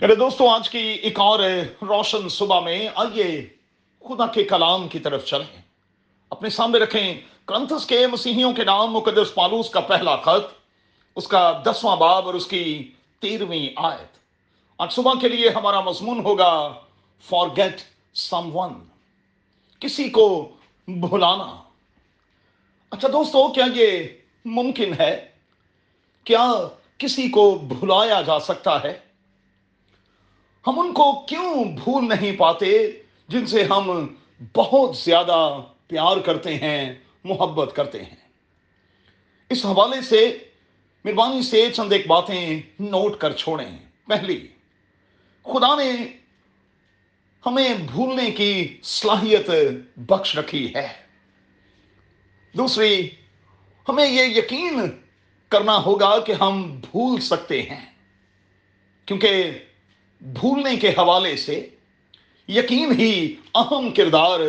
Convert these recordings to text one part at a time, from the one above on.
میرے دوستوں آج کی ایک اور روشن صبح میں آئیے خدا کے کلام کی طرف چلیں۔ اپنے سامنے رکھیں کرنتھس کے مسیحیوں کے نام، مقدس پالوس کا پہلا خط، اس کا دسواں باب اور اس کی تیرہویں آیت۔ آج صبح کے لیے ہمارا مضمون ہوگا فار گیٹ سم ون کسی کو بھلانا۔ اچھا دوستو، کیا یہ ممکن ہے؟ کیا کسی کو بھلایا جا سکتا ہے؟ ہم ان کو کیوں بھول نہیں پاتے جن سے ہم بہت زیادہ پیار کرتے ہیں، محبت کرتے ہیں؟ اس حوالے سے مہربانی سے چند ایک باتیں نوٹ کر چھوڑیں۔ پہلی، خدا نے ہمیں بھولنے کی صلاحیت بخش رکھی ہے۔ دوسری، ہمیں یہ یقین کرنا ہوگا کہ ہم بھول سکتے ہیں، کیونکہ بھولنے کے حوالے سے یقین ہی اہم کردار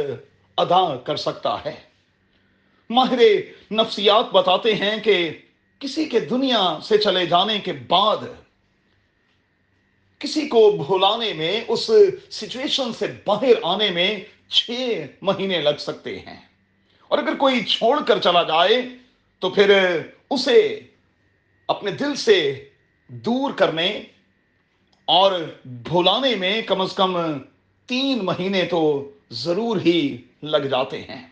ادا کر سکتا ہے۔ ماہر نفسیات بتاتے ہیں کہ کسی کے دنیا سے چلے جانے کے بعد کسی کو بھولانے میں، اس سچویشن سے باہر آنے میں چھ مہینے لگ سکتے ہیں۔ اور اگر کوئی چھوڑ کر چلا جائے، تو پھر اسے اپنے دل سے دور کرنے اور بھولانے میں کم از کم تین مہینے تو ضرور ہی لگ جاتے ہیں۔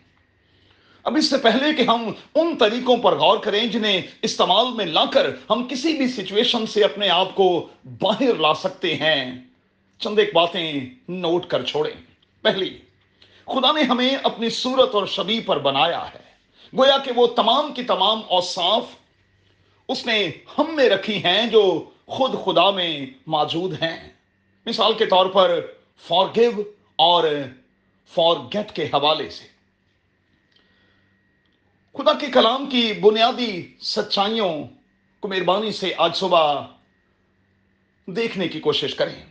اب اس سے پہلے کہ ہم ان طریقوں پر غور کریں جنہیں استعمال میں لا کر ہم کسی بھی سچویشن سے اپنے آپ کو باہر لا سکتے ہیں۔ چند ایک باتیں نوٹ کر چھوڑیں۔ پہلی، خدا نے ہمیں اپنی صورت اور شبی پر بنایا ہے۔ گویا کہ وہ تمام کی تمام اوصاف اس نے ہم میں رکھی ہیں جو خود خدا میں موجود ہیں۔ مثال کے طور پر فار گیو اور فار گیٹ کے حوالے سے۔ خدا کے کلام کی بنیادی سچائیوں کو مہربانی سے آج صبح دیکھنے کی کوشش کریں۔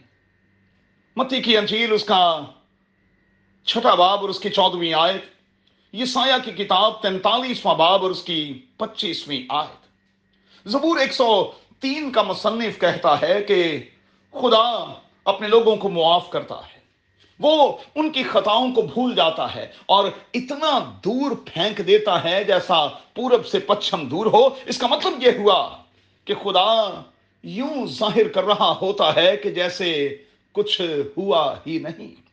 متی کی انجیل اس کا چھٹا باب اور اس کی چودہویں آیت یہ سایہ کی کتاب تینتالیسواں باب اور اس کی پچیسویں آیت۔ زبور ایک سو تین کا مصنف کہتا ہے کہ خدا اپنے لوگوں کو معاف کرتا ہے۔ وہ ان کی خطاؤں کو بھول جاتا ہے اور اتنا دور پھینک دیتا ہے جیسا پورب سے پچھم دور ہو۔ اس کا مطلب یہ ہوا کہ خدا یوں ظاہر کر رہا ہوتا ہے کہ جیسے کچھ ہوا ہی نہیں۔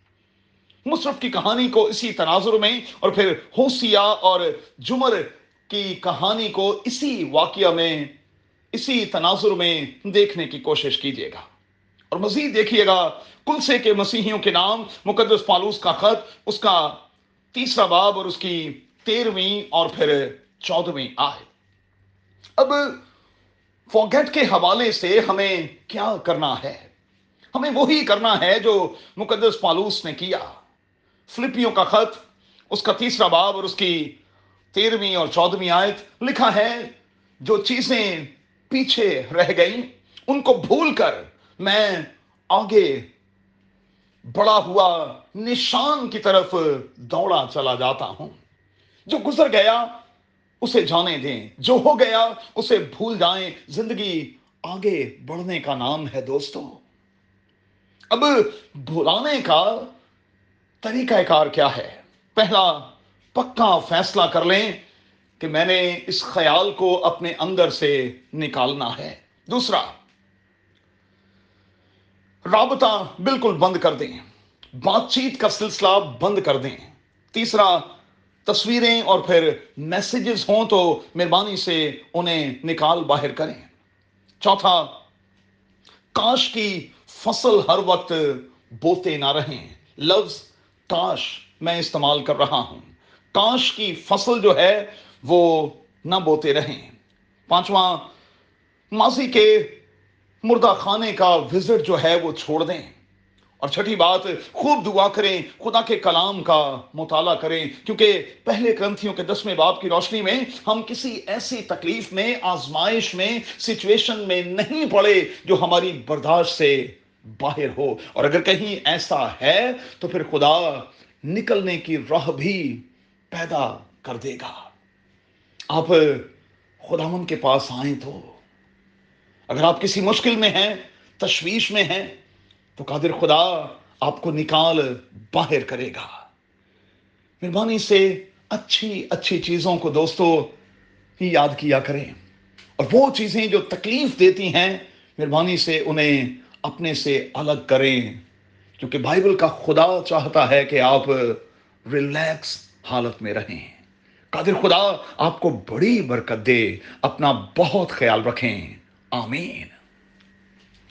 مصرف کی کہانی کو اسی تناظر میں اور پھر ہوسیا اور جمر کی کہانی کو اسی واقعہ میں اسی تناظر میں دیکھنے کی کوشش کیجیے گا۔ اور مزید دیکھیے گا، کلسے کے مسیحیوں کے نام، مقدس پالوس کا خط، اس کا تیسرا باب اور اس کی تیرہویں اور پھر چودہویں آئے اب فوگیٹ کے حوالے سے ہمیں کیا کرنا ہے؟ ہمیں وہی کرنا ہے جو مقدس پالوس نے کیا۔ فلپیوں کا خط، اس کا تیسرا باب اور اس کی تیرہویں اور چودہویں آیت لکھا ہے، جو چیزیں پیچھے رہ گئی ان کو بھول کر میں آگے بڑا ہوا نشان کی طرف دوڑا چلا جاتا ہوں۔ جو گزر گیا، اسے جانے دیں۔ جو ہو گیا، اسے بھول جائیں۔ زندگی آگے بڑھنے کا نام ہے دوستو۔ اب بھولانے کا طریقہ کار کیا ہے؟ پہلا پکا فیصلہ کر لیں۔ کہ میں نے اس خیال کو اپنے اندر سے نکالنا ہے۔ دوسرا، رابطہ بالکل بند کر دیں۔ بات چیت کا سلسلہ بند کر دیں۔ تیسرا، تصویریں اور پھر میسیجز ہوں تو مہربانی سے انہیں نکال باہر کریں۔ چوتھا، کاش کی فصل ہر وقت بوتے نہ رہیں۔ لفظ کاش میں استعمال کر رہا ہوں۔ کاش کی فصل جو ہے وہ نہ بوتے رہیں۔ پانچواں، ماضی کے مردہ خانے کا وزٹ جو ہے وہ چھوڑ دیں۔ اور چھٹی بات، خوب دعا کریں، خدا کے کلام کا مطالعہ کریں۔ کیونکہ پہلے گرنتھیوں کے دسویں باپ کی روشنی میں ہم کسی ایسی تکلیف میں، آزمائش میں سچویشن میں نہیں پڑے جو ہماری برداشت سے باہر ہو۔ اور اگر کہیں ایسا ہے تو پھر خدا نکلنے کی راہ بھی پیدا کر دے گا۔ آپ خداون کے پاس آئیں تو اگر آپ کسی مشکل میں ہیں، تشویش میں ہیں، تو قادر خدا آپ کو نکال باہر کرے گا۔ مہربانی سے اچھی اچھی چیزوں کو دوستو ہی یاد کیا کریں۔ اور وہ چیزیں جو تکلیف دیتی ہیں، مہربانی سے انہیں اپنے سے الگ کریں۔ کیونکہ بائبل کا خدا چاہتا ہے کہ آپ ریلیکس حالت میں رہیں۔ قادر خدا آپ کو بڑی برکت دے اپنا بہت خیال رکھیں۔ آمین۔